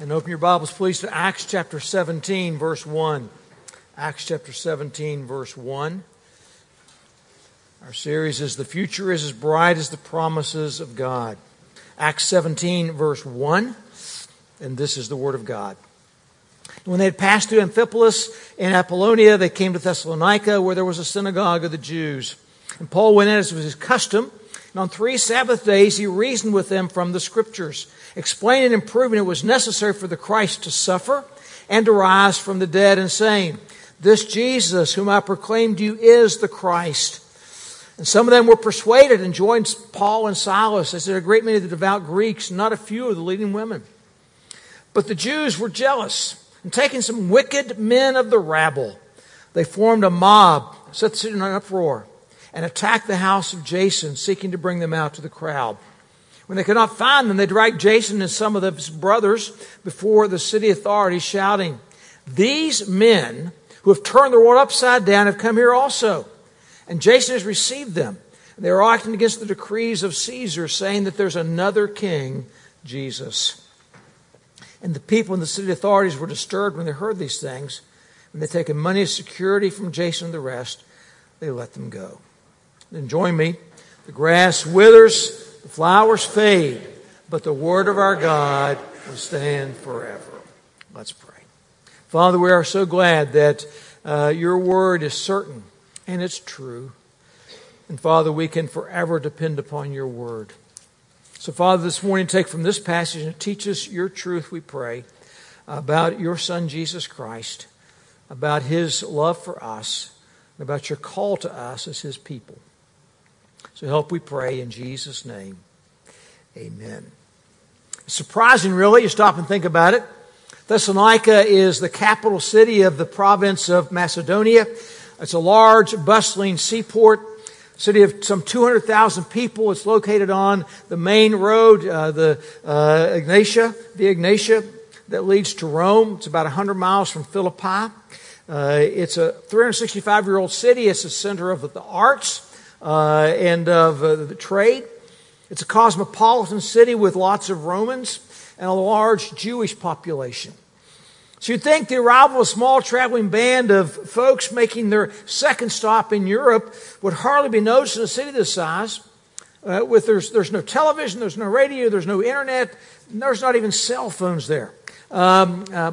And open your Bibles, please, to Acts chapter 17, verse 1. Acts chapter 17, verse 1. Our series is The Future is as Bright as the Promises of God. Acts 17, verse 1. And this is the Word of God. When they had passed through Amphipolis and Apollonia, they came to Thessalonica, where there was a synagogue of the Jews. And Paul went in as was his custom. And on three Sabbath days, he reasoned with them from the Scriptures explaining and proving it was necessary for the Christ to suffer and to rise from the dead, and saying, This Jesus, whom I proclaimed you, is the Christ. And some of them were persuaded and joined Paul and Silas, as did a great many of the devout Greeks, not a few of the leading women. But the Jews were jealous, and taking some wicked men of the rabble, they formed a mob, set the city in an uproar, and attacked the house of Jason, seeking to bring them out to the crowd. When they could not find them, they dragged Jason and some of his brothers before the city authorities, shouting, These men who have turned the world upside down have come here also. And Jason has received them. They are acting against the decrees of Caesar, saying that there's another king, Jesus. And the people in the city authorities were disturbed when they heard these things. When they taken money as security from Jason and the rest, they let them go. Then join me. The grass withers the flowers fade, but the word of our God will stand forever. Let's pray. Father, we are so glad that uh, your word is certain and it's true. And Father, we can forever depend upon your word. So, Father, this morning, take from this passage and teach us your truth, we pray, about your Son, Jesus Christ, about his love for us, and about your call to us as his people. So help we pray in Jesus' name. Amen. Surprising, really. You stop and think about it. Thessalonica is the capital city of the province of Macedonia. It's a large, bustling seaport, city of some 200,000 people. It's located on the main road, uh, the uh, Egnatia, the Egnatia that leads to Rome. It's about 100 miles from Philippi. Uh, it's a 365 year old city. It's the center of the arts uh, and of uh, the trade. It's a cosmopolitan city with lots of Romans and a large Jewish population. So you'd think the arrival of a small traveling band of folks making their second stop in Europe would hardly be noticed in a city this size. Uh, with there's, there's no television, there's no radio, there's no internet, there's not even cell phones there. Um, uh,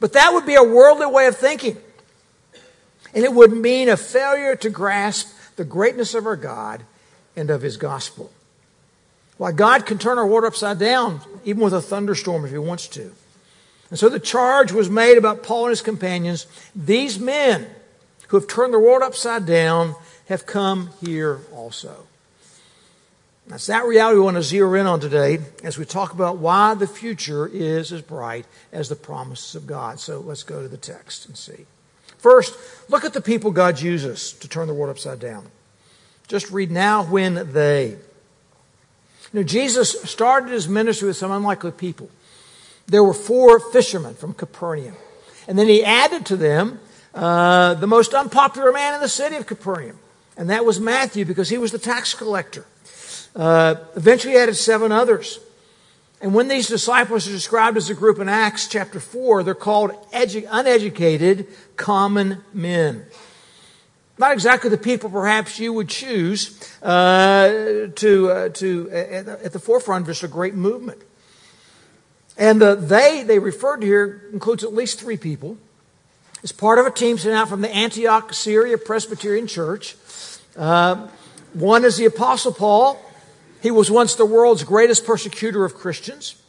but that would be a worldly way of thinking. And it would mean a failure to grasp the greatness of our God and of His gospel. Why, God can turn our world upside down, even with a thunderstorm if He wants to. And so the charge was made about Paul and his companions. These men who have turned the world upside down have come here also. That's that reality we want to zero in on today as we talk about why the future is as bright as the promises of God. So let's go to the text and see. First, look at the people God uses to turn the world upside down. Just read now when they. You know, Jesus started his ministry with some unlikely people. There were four fishermen from Capernaum. And then he added to them uh, the most unpopular man in the city of Capernaum. And that was Matthew because he was the tax collector. Uh, eventually he added seven others. And when these disciples are described as a group in Acts chapter 4, they're called edu- uneducated common men. Not exactly the people perhaps you would choose uh, to, uh, to at, the, at the forefront of a great movement. And uh, they, they referred to here, includes at least three people. It's part of a team sent out from the Antioch, Syria Presbyterian Church. Uh, one is the Apostle Paul. He was once the world's greatest persecutor of Christians.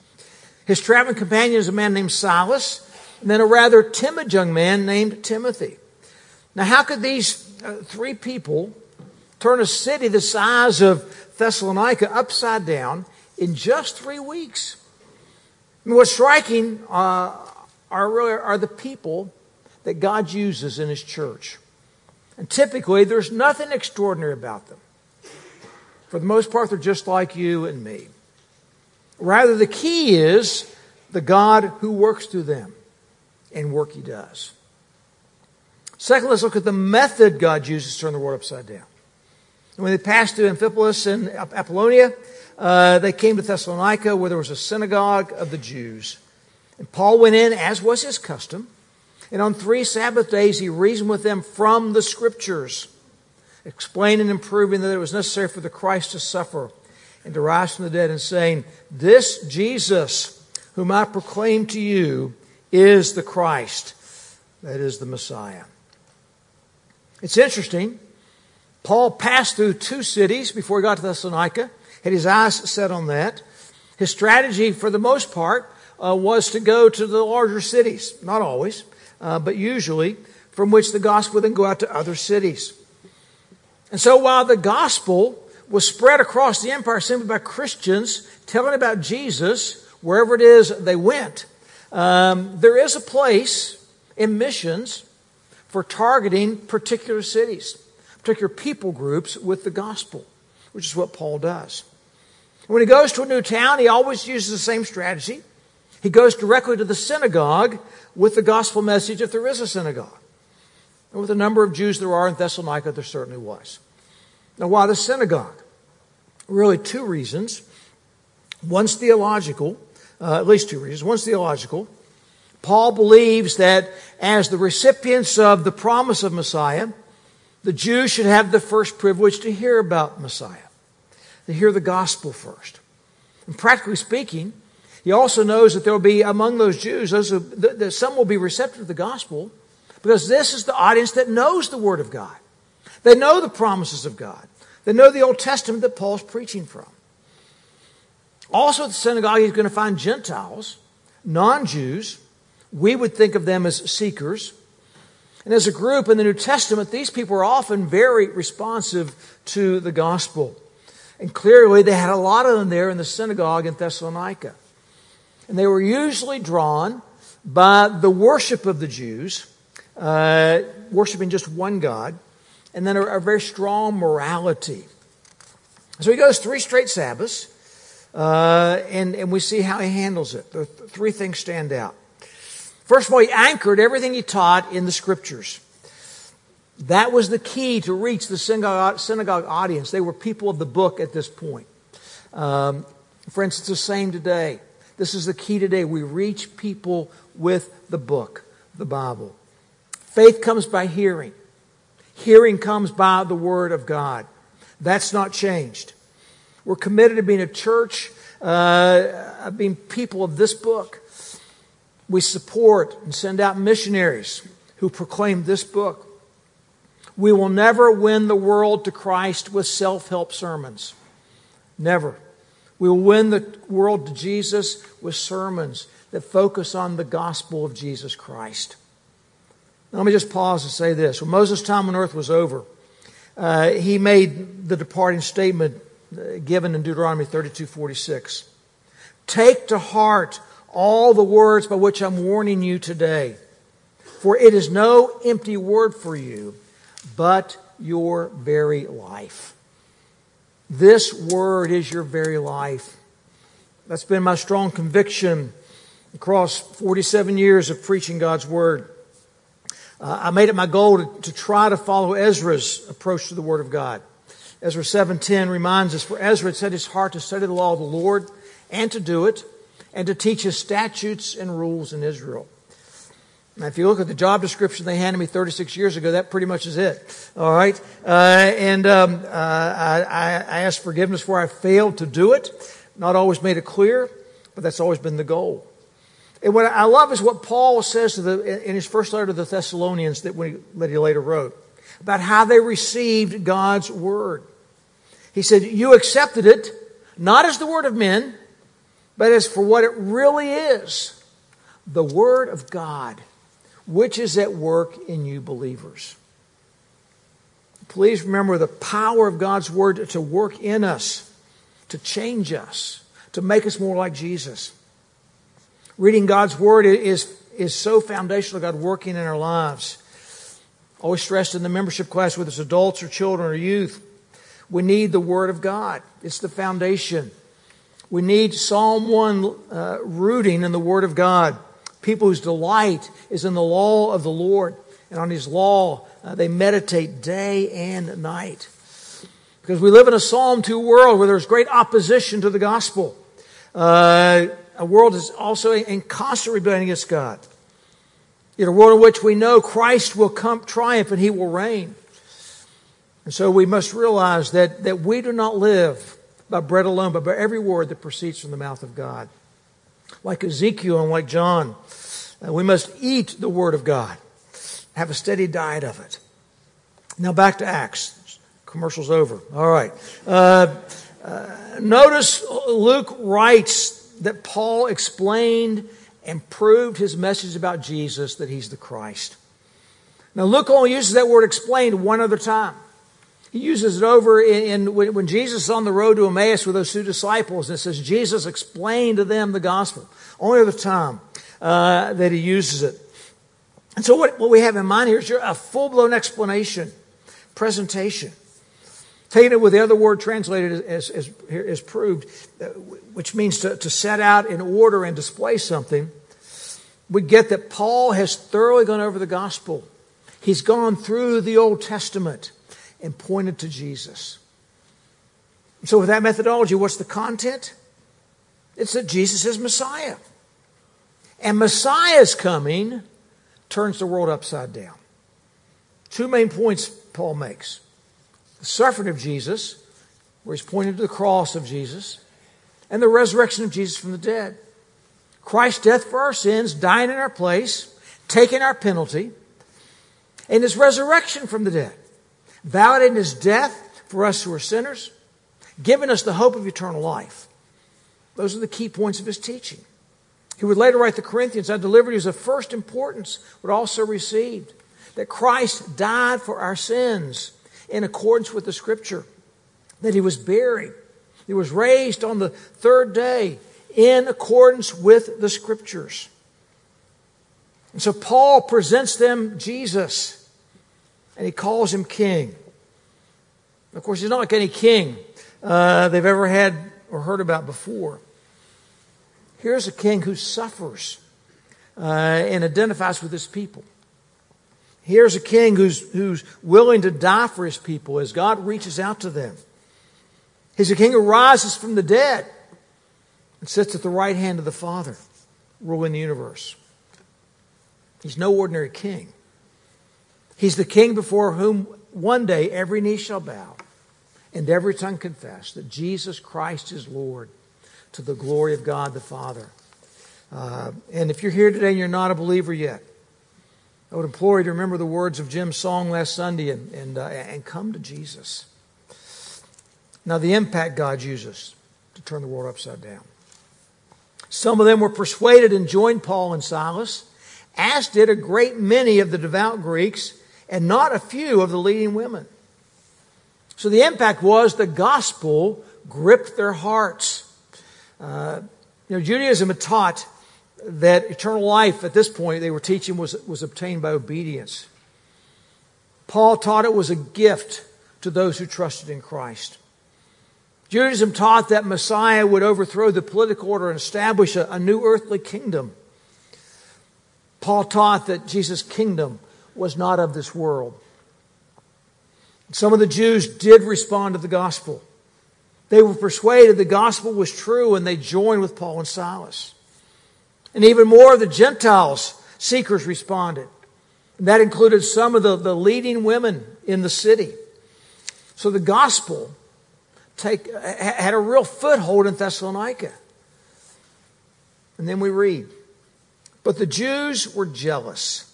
His traveling companion is a man named Silas, and then a rather timid young man named Timothy. Now, how could these uh, three people turn a city the size of Thessalonica upside down in just three weeks? Mean, what's striking uh, are, are the people that God uses in His church. And typically, there's nothing extraordinary about them. For the most part, they're just like you and me. Rather, the key is the God who works through them and work he does. Second, let's look at the method God uses to turn the world upside down. when they passed through Amphipolis and Apollonia, uh, they came to Thessalonica where there was a synagogue of the Jews. And Paul went in, as was his custom, and on three Sabbath days he reasoned with them from the Scriptures, explaining and proving that it was necessary for the Christ to suffer and to rise from the dead, and saying, This Jesus, whom I proclaim to you, is the Christ, that is the Messiah. It's interesting. Paul passed through two cities before he got to Thessalonica, had his eyes set on that. His strategy, for the most part, uh, was to go to the larger cities. Not always, uh, but usually, from which the gospel would then go out to other cities. And so while the gospel was spread across the empire simply by Christians telling about Jesus wherever it is they went, um, there is a place in missions for targeting particular cities, particular people groups with the gospel, which is what Paul does. When he goes to a new town, he always uses the same strategy. He goes directly to the synagogue with the gospel message if there is a synagogue. And with the number of Jews there are in Thessalonica, there certainly was. Now, why the synagogue? Really, two reasons. One's theological, uh, at least two reasons. One's theological. Paul believes that as the recipients of the promise of Messiah, the Jews should have the first privilege to hear about Messiah, to hear the gospel first. And practically speaking, he also knows that there will be among those Jews, those who, that some will be receptive to the gospel because this is the audience that knows the Word of God. They know the promises of God. They know the Old Testament that Paul's preaching from. Also, at the synagogue, he's going to find Gentiles, non Jews. We would think of them as seekers. And as a group in the New Testament, these people are often very responsive to the gospel. And clearly, they had a lot of them there in the synagogue in Thessalonica. And they were usually drawn by the worship of the Jews, uh, worshiping just one God, and then a, a, very strong morality. So he goes three straight Sabbaths, uh, and, and we see how he handles it. The three things stand out. First of all, he anchored everything he taught in the scriptures. That was the key to reach the synagogue, synagogue audience. They were people of the book at this point. Um, friends, it's the same today. This is the key today. We reach people with the book, the Bible. Faith comes by hearing. Hearing comes by the Word of God. That's not changed. We're committed to being a church, uh, being people of this book. We support and send out missionaries who proclaim this book. We will never win the world to Christ with self help sermons. Never. We will win the world to Jesus with sermons that focus on the gospel of Jesus Christ. Let me just pause and say this. When Moses' time on earth was over, uh, he made the departing statement uh, given in Deuteronomy 32 46. Take to heart all the words by which I'm warning you today, for it is no empty word for you, but your very life. This word is your very life. That's been my strong conviction across 47 years of preaching God's word. Uh, I made it my goal to, to try to follow Ezra's approach to the word of God. Ezra 7:10 reminds us, for Ezra had set his heart to study the law of the Lord and to do it, and to teach his statutes and rules in Israel. Now, if you look at the job description they handed me 36 years ago, that pretty much is it. All right. Uh, and um, uh, I, I asked forgiveness where I failed to do it. Not always made it clear, but that's always been the goal. And what I love is what Paul says the, in his first letter to the Thessalonians that, he, that he later wrote about how they received God's word. He said, You accepted it not as the word of men, but as for what it really is the word of God which is at work in you believers. Please remember the power of God's word to work in us, to change us, to make us more like Jesus. Reading God's word is, is so foundational to God working in our lives. Always stressed in the membership class, whether it's adults or children or youth, we need the word of God. It's the foundation. We need Psalm 1 uh, rooting in the word of God people whose delight is in the law of the Lord, and on his law uh, they meditate day and night. Because we live in a Psalm 2 world where there's great opposition to the gospel. Uh, a world that's also in constant rebellion against God. In a world in which we know Christ will come triumph and he will reign. And so we must realize that, that we do not live by bread alone, but by every word that proceeds from the mouth of God. Like Ezekiel and like John, uh, we must eat the word of God, have a steady diet of it. Now back to Acts. Commercial's over. All right. Uh, uh, notice Luke writes that Paul explained and proved his message about Jesus that he's the Christ. Now Luke only uses that word explained one other time. He uses it over in, in when, when, Jesus is on the road to Emmaus with those two disciples, and it says Jesus explained to them the gospel. Only other time uh, that he uses it. And so what, what we have in mind here is a full-blown explanation, presentation. It with the other word translated as, as, as proved, uh, which means to, to set out in order and display something, we get that Paul has thoroughly gone over the gospel. He's gone through the Old Testament and pointed to Jesus. So, with that methodology, what's the content? It's that Jesus is Messiah. And Messiah's coming turns the world upside down. Two main points Paul makes the suffering of Jesus, where he's pointing to the cross of Jesus, and the resurrection of Jesus from the dead. Christ's death for our sins, dying in our place, taking our penalty, and his resurrection from the dead validating his death for us who are sinners, giving us the hope of eternal life. Those are the key points of his teaching. He would later write the Corinthians, I delivered you as of first importance, but also received that Christ died for our sins in accordance with the scripture, that he was buried, he was raised on the third day in accordance with the scriptures. And so Paul presents them Jesus and he calls him king. Of course, he's not like any king uh, they've ever had or heard about before. Here's a king who suffers uh, and identifies with his people. Here's a king who's, who's willing to die for his people as God reaches out to them. He's a king who rises from the dead and sits at the right hand of the Father, ruling the universe. He's no ordinary king. He's the king before whom one day every knee shall bow and every tongue confess that Jesus Christ is Lord to the glory of God the Father. Uh, and if you're here today and you're not a believer yet, I would implore you to remember the words of Jim's song last Sunday and, and, uh, and come to Jesus. Now, the impact God uses to turn the world upside down. Some of them were persuaded and joined Paul and Silas, as did a great many of the devout Greeks and not a few of the leading women. So the impact was the gospel gripped their hearts. Uh, you know, Judaism had taught that eternal life at this point they were teaching was, was obtained by obedience. Paul taught it was a gift to those who trusted in Christ. Judaism taught that Messiah would overthrow the political order and establish a, a new earthly kingdom. Paul taught that Jesus' kingdom was not of this world. Some of the Jews did respond to the gospel. They were persuaded the gospel was true and they joined with Paul and Silas. And even more of the Gentiles, seekers responded. And that included some of the, the leading women in the city. So the gospel take, had a real foothold in Thessalonica. And then we read, but the Jews were jealous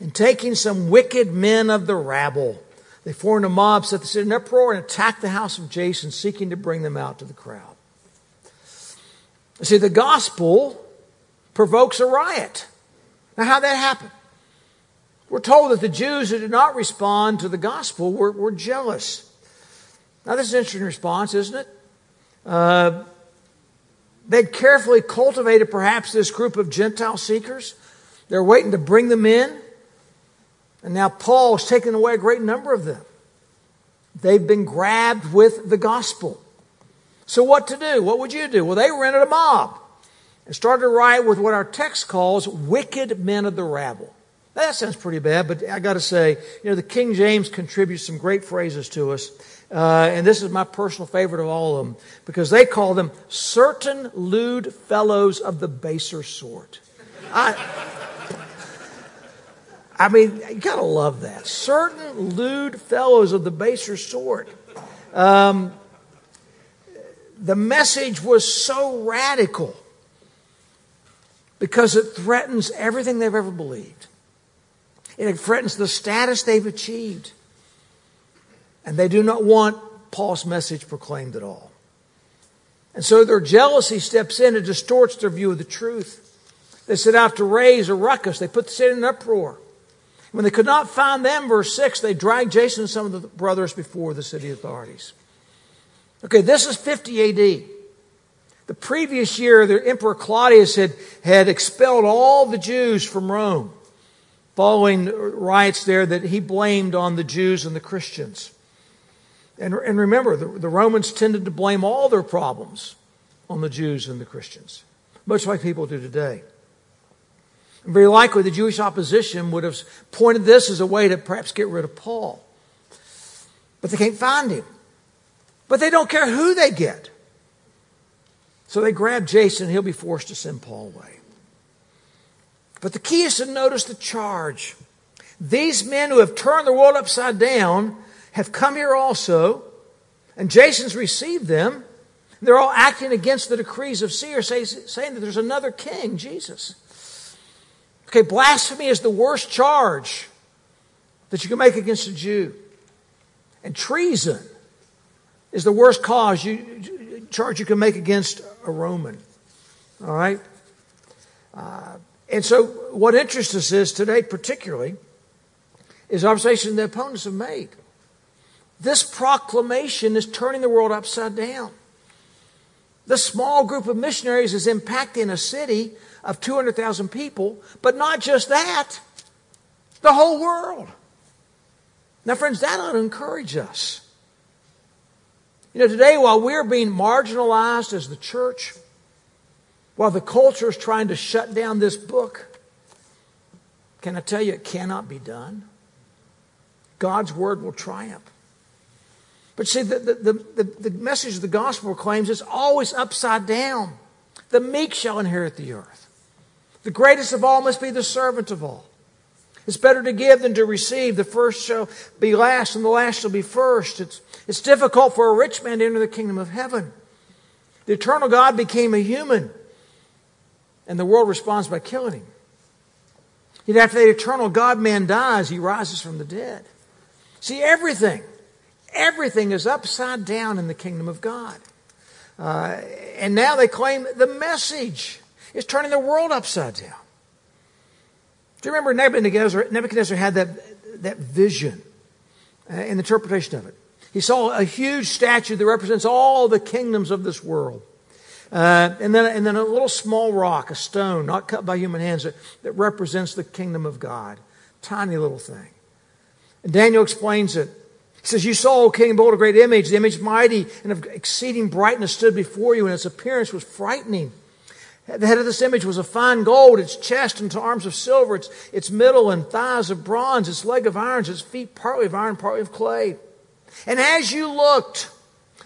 and taking some wicked men of the rabble, they formed a mob, set the city in uproar, and attacked the house of Jason, seeking to bring them out to the crowd. See, the gospel provokes a riot. Now, how that happen? We're told that the Jews who did not respond to the gospel were, were jealous. Now, this is an interesting response, isn't it? Uh, they'd carefully cultivated perhaps this group of Gentile seekers. They're waiting to bring them in. And now Paul's taken away a great number of them. They've been grabbed with the gospel. So what to do? What would you do? Well, they rented a mob and started to write with what our text calls wicked men of the rabble. That sounds pretty bad, but I got to say, you know, the King James contributes some great phrases to us. Uh, and this is my personal favorite of all of them because they call them certain lewd fellows of the baser sort. I, I mean, you gotta love that. Certain lewd fellows of the baser sort. Um, the message was so radical because it threatens everything they've ever believed. It threatens the status they've achieved. And they do not want Paul's message proclaimed at all. And so their jealousy steps in and distorts their view of the truth. They set out to raise a ruckus. They put the city in an uproar. When they could not find them, verse 6, they dragged Jason and some of the brothers before the city authorities. Okay, this is 50 AD. The previous year, the Emperor Claudius had, had expelled all the Jews from Rome, following riots there that he blamed on the Jews and the Christians. And, and remember, the, the Romans tended to blame all their problems on the Jews and the Christians, much like people do today. And very likely the Jewish opposition would have pointed this as a way to perhaps get rid of Paul. But they can't find him. But they don't care who they get. So they grab Jason, he'll be forced to send Paul away. But the key is to notice the charge. These men who have turned the world upside down have come here also, and Jason's received them. They're all acting against the decrees of Caesar, saying that there's another king, Jesus. Okay, blasphemy is the worst charge that you can make against a Jew. And treason is the worst cause you, charge you can make against a Roman. All right? Uh, and so, what interests us is today, particularly, is observation the opponents have made. This proclamation is turning the world upside down. This small group of missionaries is impacting a city of 200,000 people, but not just that, the whole world. Now, friends, that ought to encourage us. You know, today, while we're being marginalized as the church, while the culture is trying to shut down this book, can I tell you it cannot be done? God's word will triumph. But see, the, the, the, the, message of the gospel claims it's always upside down. The meek shall inherit the earth. The greatest of all must be the servant of all. It's better to give than to receive. The first shall be last, and the last shall be first. It's, it's difficult for a rich man to enter the kingdom of heaven. The eternal God became a human, and the world responds by killing him. Yet after the eternal God man dies, he rises from the dead. See, everything Everything is upside down in the kingdom of God. Uh, and now they claim the message is turning the world upside down. Do you remember Nebuchadnezzar, Nebuchadnezzar had that, that vision uh, in the interpretation of it? He saw a huge statue that represents all the kingdoms of this world. Uh, and, then, and then a little small rock, a stone, not cut by human hands, that, that represents the kingdom of God. Tiny little thing. And Daniel explains it. He says, You saw, O king, behold, a great image. The image mighty and of exceeding brightness stood before you, and its appearance was frightening. The head of this image was of fine gold, its chest and arms of silver, its, its middle and thighs of bronze, its leg of iron, its feet partly of iron, partly of clay. And as you looked,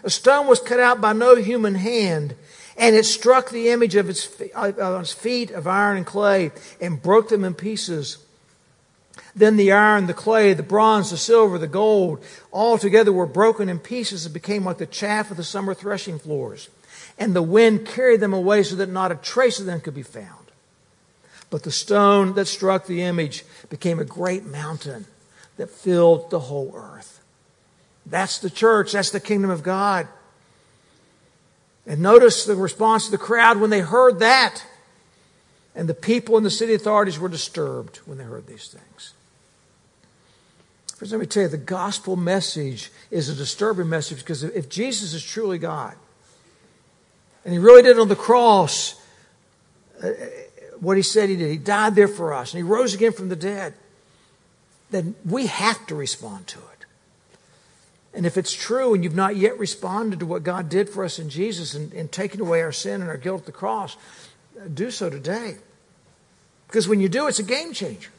a stone was cut out by no human hand, and it struck the image of its, its feet of iron and clay and broke them in pieces. Then the iron, the clay, the bronze, the silver, the gold, all together were broken in pieces and became like the chaff of the summer threshing floors. And the wind carried them away so that not a trace of them could be found. But the stone that struck the image became a great mountain that filled the whole earth. That's the church. That's the kingdom of God. And notice the response of the crowd when they heard that. And the people and the city authorities were disturbed when they heard these things. Friends, let me tell you, the gospel message is a disturbing message because if Jesus is truly God, and he really did on the cross uh, what he said he did, he died there for us, and he rose again from the dead, then we have to respond to it. And if it's true and you've not yet responded to what God did for us in Jesus and, and taking away our sin and our guilt at the cross, do so today. Because when you do, it's a game changer.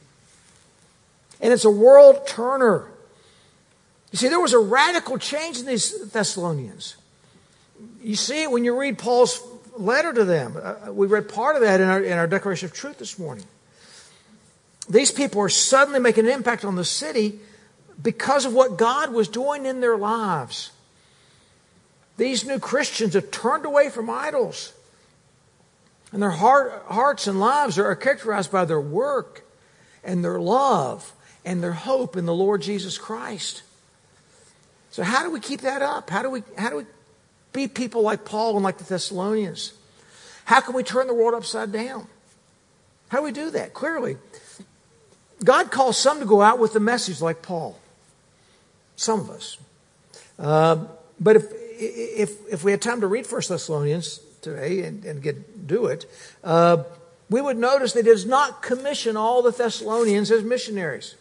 And it's a world turner. You see, there was a radical change in these Thessalonians. You see it when you read Paul's letter to them. Uh, we read part of that in our, in our Declaration of Truth this morning. These people are suddenly making an impact on the city because of what God was doing in their lives. These new Christians have turned away from idols. And their heart, hearts and lives are characterized by their work and their love and their hope in the Lord Jesus Christ. So how do we keep that up? How do we how do we be people like Paul and like the Thessalonians? How can we turn the world upside down? How do we do that? Clearly, God calls some to go out with the message like Paul. Some of us. Uh, but if, if, if we had time to read 1 Thessalonians today and, and get, do it, uh, we would notice that he does not commission all the Thessalonians as missionaries.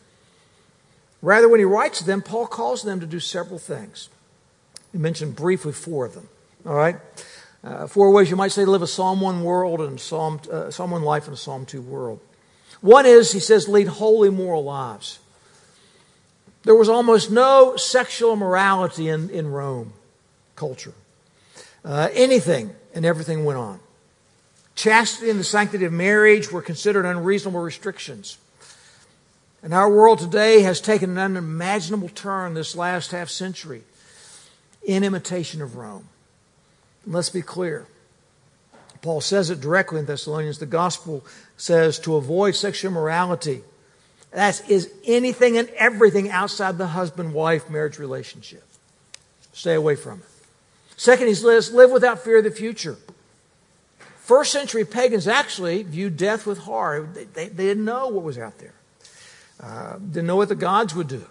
Rather, when he writes to them, Paul calls them to do several things. He mentioned briefly four of them. All right? Uh, four ways you might say to live a Psalm 1 world and Psalm, uh, Psalm 1 life and a Psalm 2 world. One is, he says, lead holy moral lives. There was almost no sexual morality in, in Rome culture. Uh, anything and everything went on. Chastity and the sanctity of marriage were considered unreasonable restrictions. And our world today has taken an unimaginable turn this last half century in imitation of Rome. And let's be clear. Paul says it directly in Thessalonians. The gospel says to avoid sexual immorality. That is anything and everything outside the husband wife marriage relationship. Stay away from it. Second, he says, live without fear of the future. First century pagans actually viewed death with horror. They, they, they didn't know what was out there, uh, didn't know what the gods would do.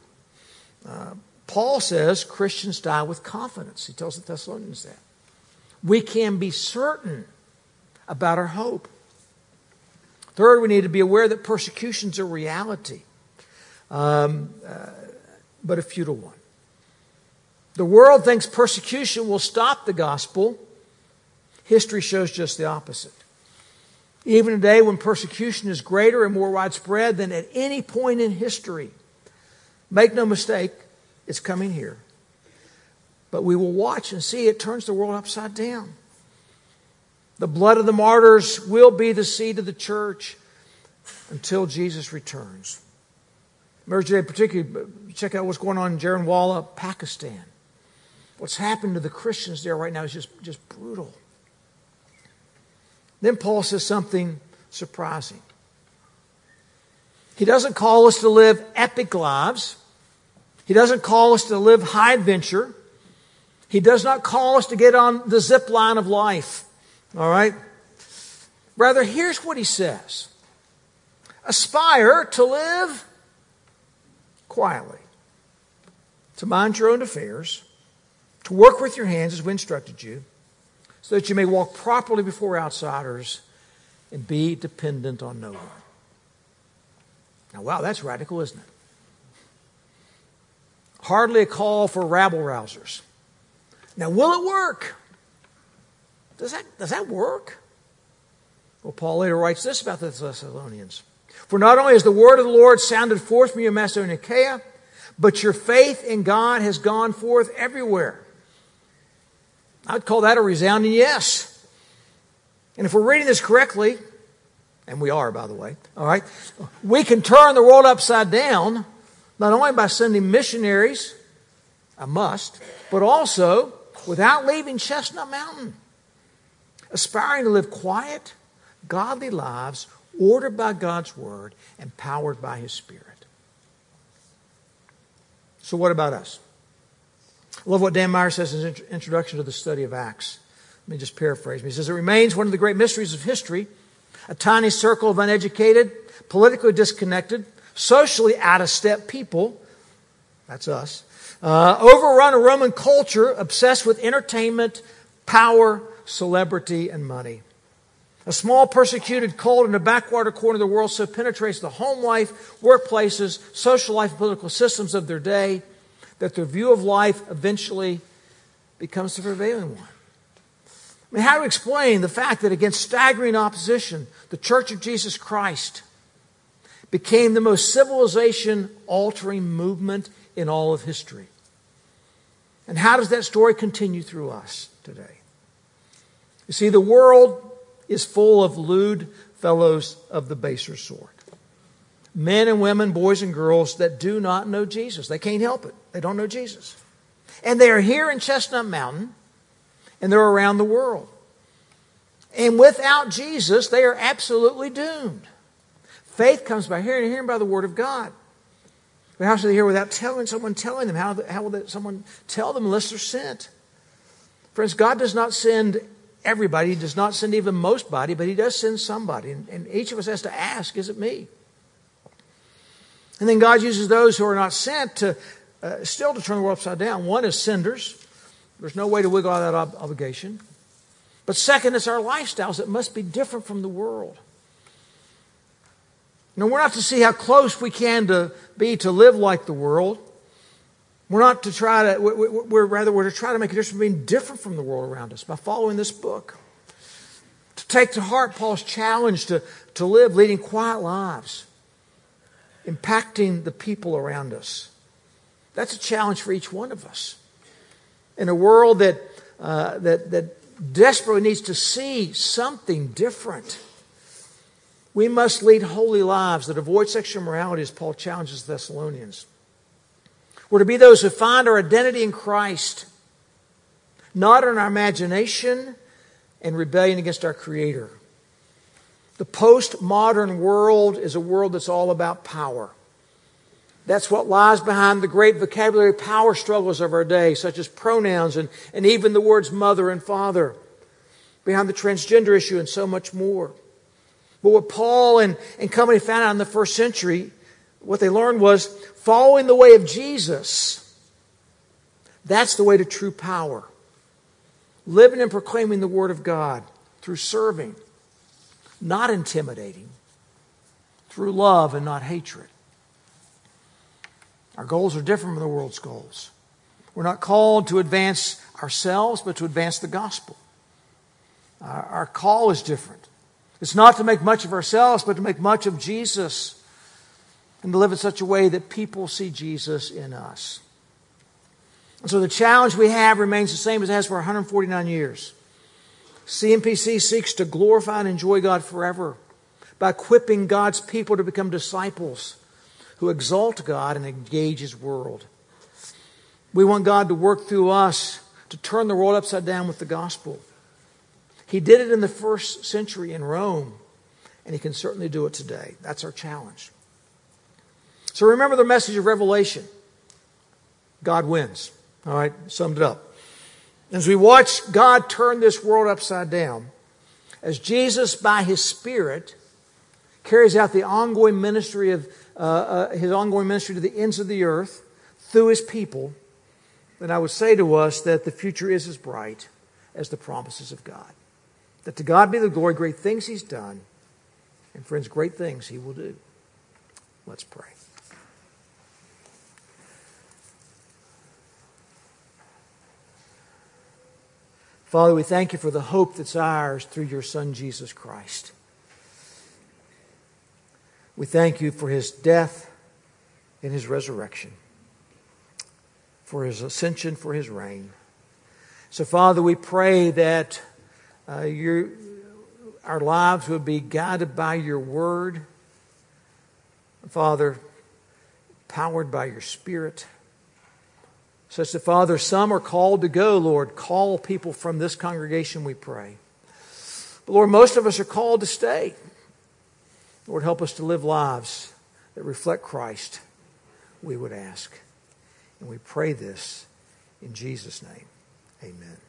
Uh, Paul says Christians die with confidence. He tells the Thessalonians that. We can be certain about our hope. Third, we need to be aware that persecution's a reality, um, uh, but a futile one. The world thinks persecution will stop the gospel. History shows just the opposite. Even today, when persecution is greater and more widespread than at any point in history, make no mistake, it's coming here. But we will watch and see it turns the world upside down. The blood of the martyrs will be the seed of the church until Jesus returns. Emerge today, particularly, check out what's going on in Jaranwala, Pakistan. What's happened to the Christians there right now is just, just brutal. Then Paul says something surprising. He doesn't call us to live epic lives. He doesn't call us to live high adventure. He does not call us to get on the zip line of life. All right? Rather, here's what he says Aspire to live quietly, to mind your own affairs, to work with your hands as we instructed you, so that you may walk properly before outsiders and be dependent on no one. Now, wow, that's radical, isn't it? Hardly a call for rabble rousers. Now, will it work? Does that, does that work? Well, Paul later writes this about the Thessalonians. For not only has the word of the Lord sounded forth from you in Macedonia, but your faith in God has gone forth everywhere. I'd call that a resounding yes. And if we're reading this correctly, and we are, by the way, all right, we can turn the world upside down not only by sending missionaries, a must, but also without leaving Chestnut Mountain aspiring to live quiet, godly lives ordered by God's Word and powered by His Spirit. So, what about us? I love what Dan Meyer says in his introduction to the study of Acts. Let me just paraphrase me. He says, It remains one of the great mysteries of history, a tiny circle of uneducated, politically disconnected, socially out of step people, that's us, uh, overrun a Roman culture obsessed with entertainment, power, celebrity, and money. A small persecuted cult in a backwater corner of the world so penetrates the home life, workplaces, social life, and political systems of their day that their view of life eventually becomes the prevailing one. I mean, how to explain the fact that against staggering opposition, the Church of Jesus Christ became the most civilization altering movement in all of history? And how does that story continue through us today? You see, the world is full of lewd fellows of the baser sort. Men and women, boys and girls that do not know Jesus. They can't help it. They don't know Jesus. And they are here in Chestnut Mountain and they're around the world. And without Jesus, they are absolutely doomed. Faith comes by hearing and hearing by the Word of God. But how should they hear without telling someone telling them? How, how will someone tell them unless they're sent? Friends, God does not send everybody. He does not send even most body, but He does send somebody. And, and each of us has to ask, is it me? And then God uses those who are not sent to uh, still to turn the world upside down. One is senders. There's no way to wiggle out of that ob- obligation. But second, it's our lifestyles that must be different from the world. Now, we're not to see how close we can to be to live like the world. We're not to try to, we're rather, we're to try to make a difference by being different from the world around us by following this book. To take to heart Paul's challenge to, to live leading quiet lives, impacting the people around us. That's a challenge for each one of us. In a world that, uh, that, that desperately needs to see something different. We must lead holy lives that avoid sexual immorality, as Paul challenges the Thessalonians. We're to be those who find our identity in Christ, not in our imagination and rebellion against our Creator. The postmodern world is a world that's all about power. That's what lies behind the great vocabulary power struggles of our day, such as pronouns and, and even the words mother and father, behind the transgender issue and so much more. But what Paul and, and company found out in the first century, what they learned was following the way of Jesus. That's the way to true power. Living and proclaiming the Word of God through serving, not intimidating, through love and not hatred. Our goals are different from the world's goals. We're not called to advance ourselves, but to advance the gospel. Our, our call is different. It's not to make much of ourselves, but to make much of Jesus and to live in such a way that people see Jesus in us. And so the challenge we have remains the same as it has for 149 years. CMPC seeks to glorify and enjoy God forever by equipping God's people to become disciples who exalt God and engage His world. We want God to work through us to turn the world upside down with the gospel. He did it in the first century in Rome, and he can certainly do it today. That's our challenge. So remember the message of Revelation God wins. All right, summed it up. As we watch God turn this world upside down, as Jesus, by his Spirit, carries out the ongoing ministry of uh, uh, his ongoing ministry to the ends of the earth through his people, then I would say to us that the future is as bright as the promises of God. That to God be the glory, great things He's done, and friends, great things He will do. Let's pray. Father, we thank you for the hope that's ours through your Son, Jesus Christ. We thank you for his death and his resurrection, for his ascension, for his reign. So, Father, we pray that uh, your, our lives would be guided by your word. Father, powered by your spirit. Such that, Father, some are called to go, Lord. Call people from this congregation, we pray. But, Lord, most of us are called to stay. Lord, help us to live lives that reflect Christ, we would ask. And we pray this in Jesus' name. Amen.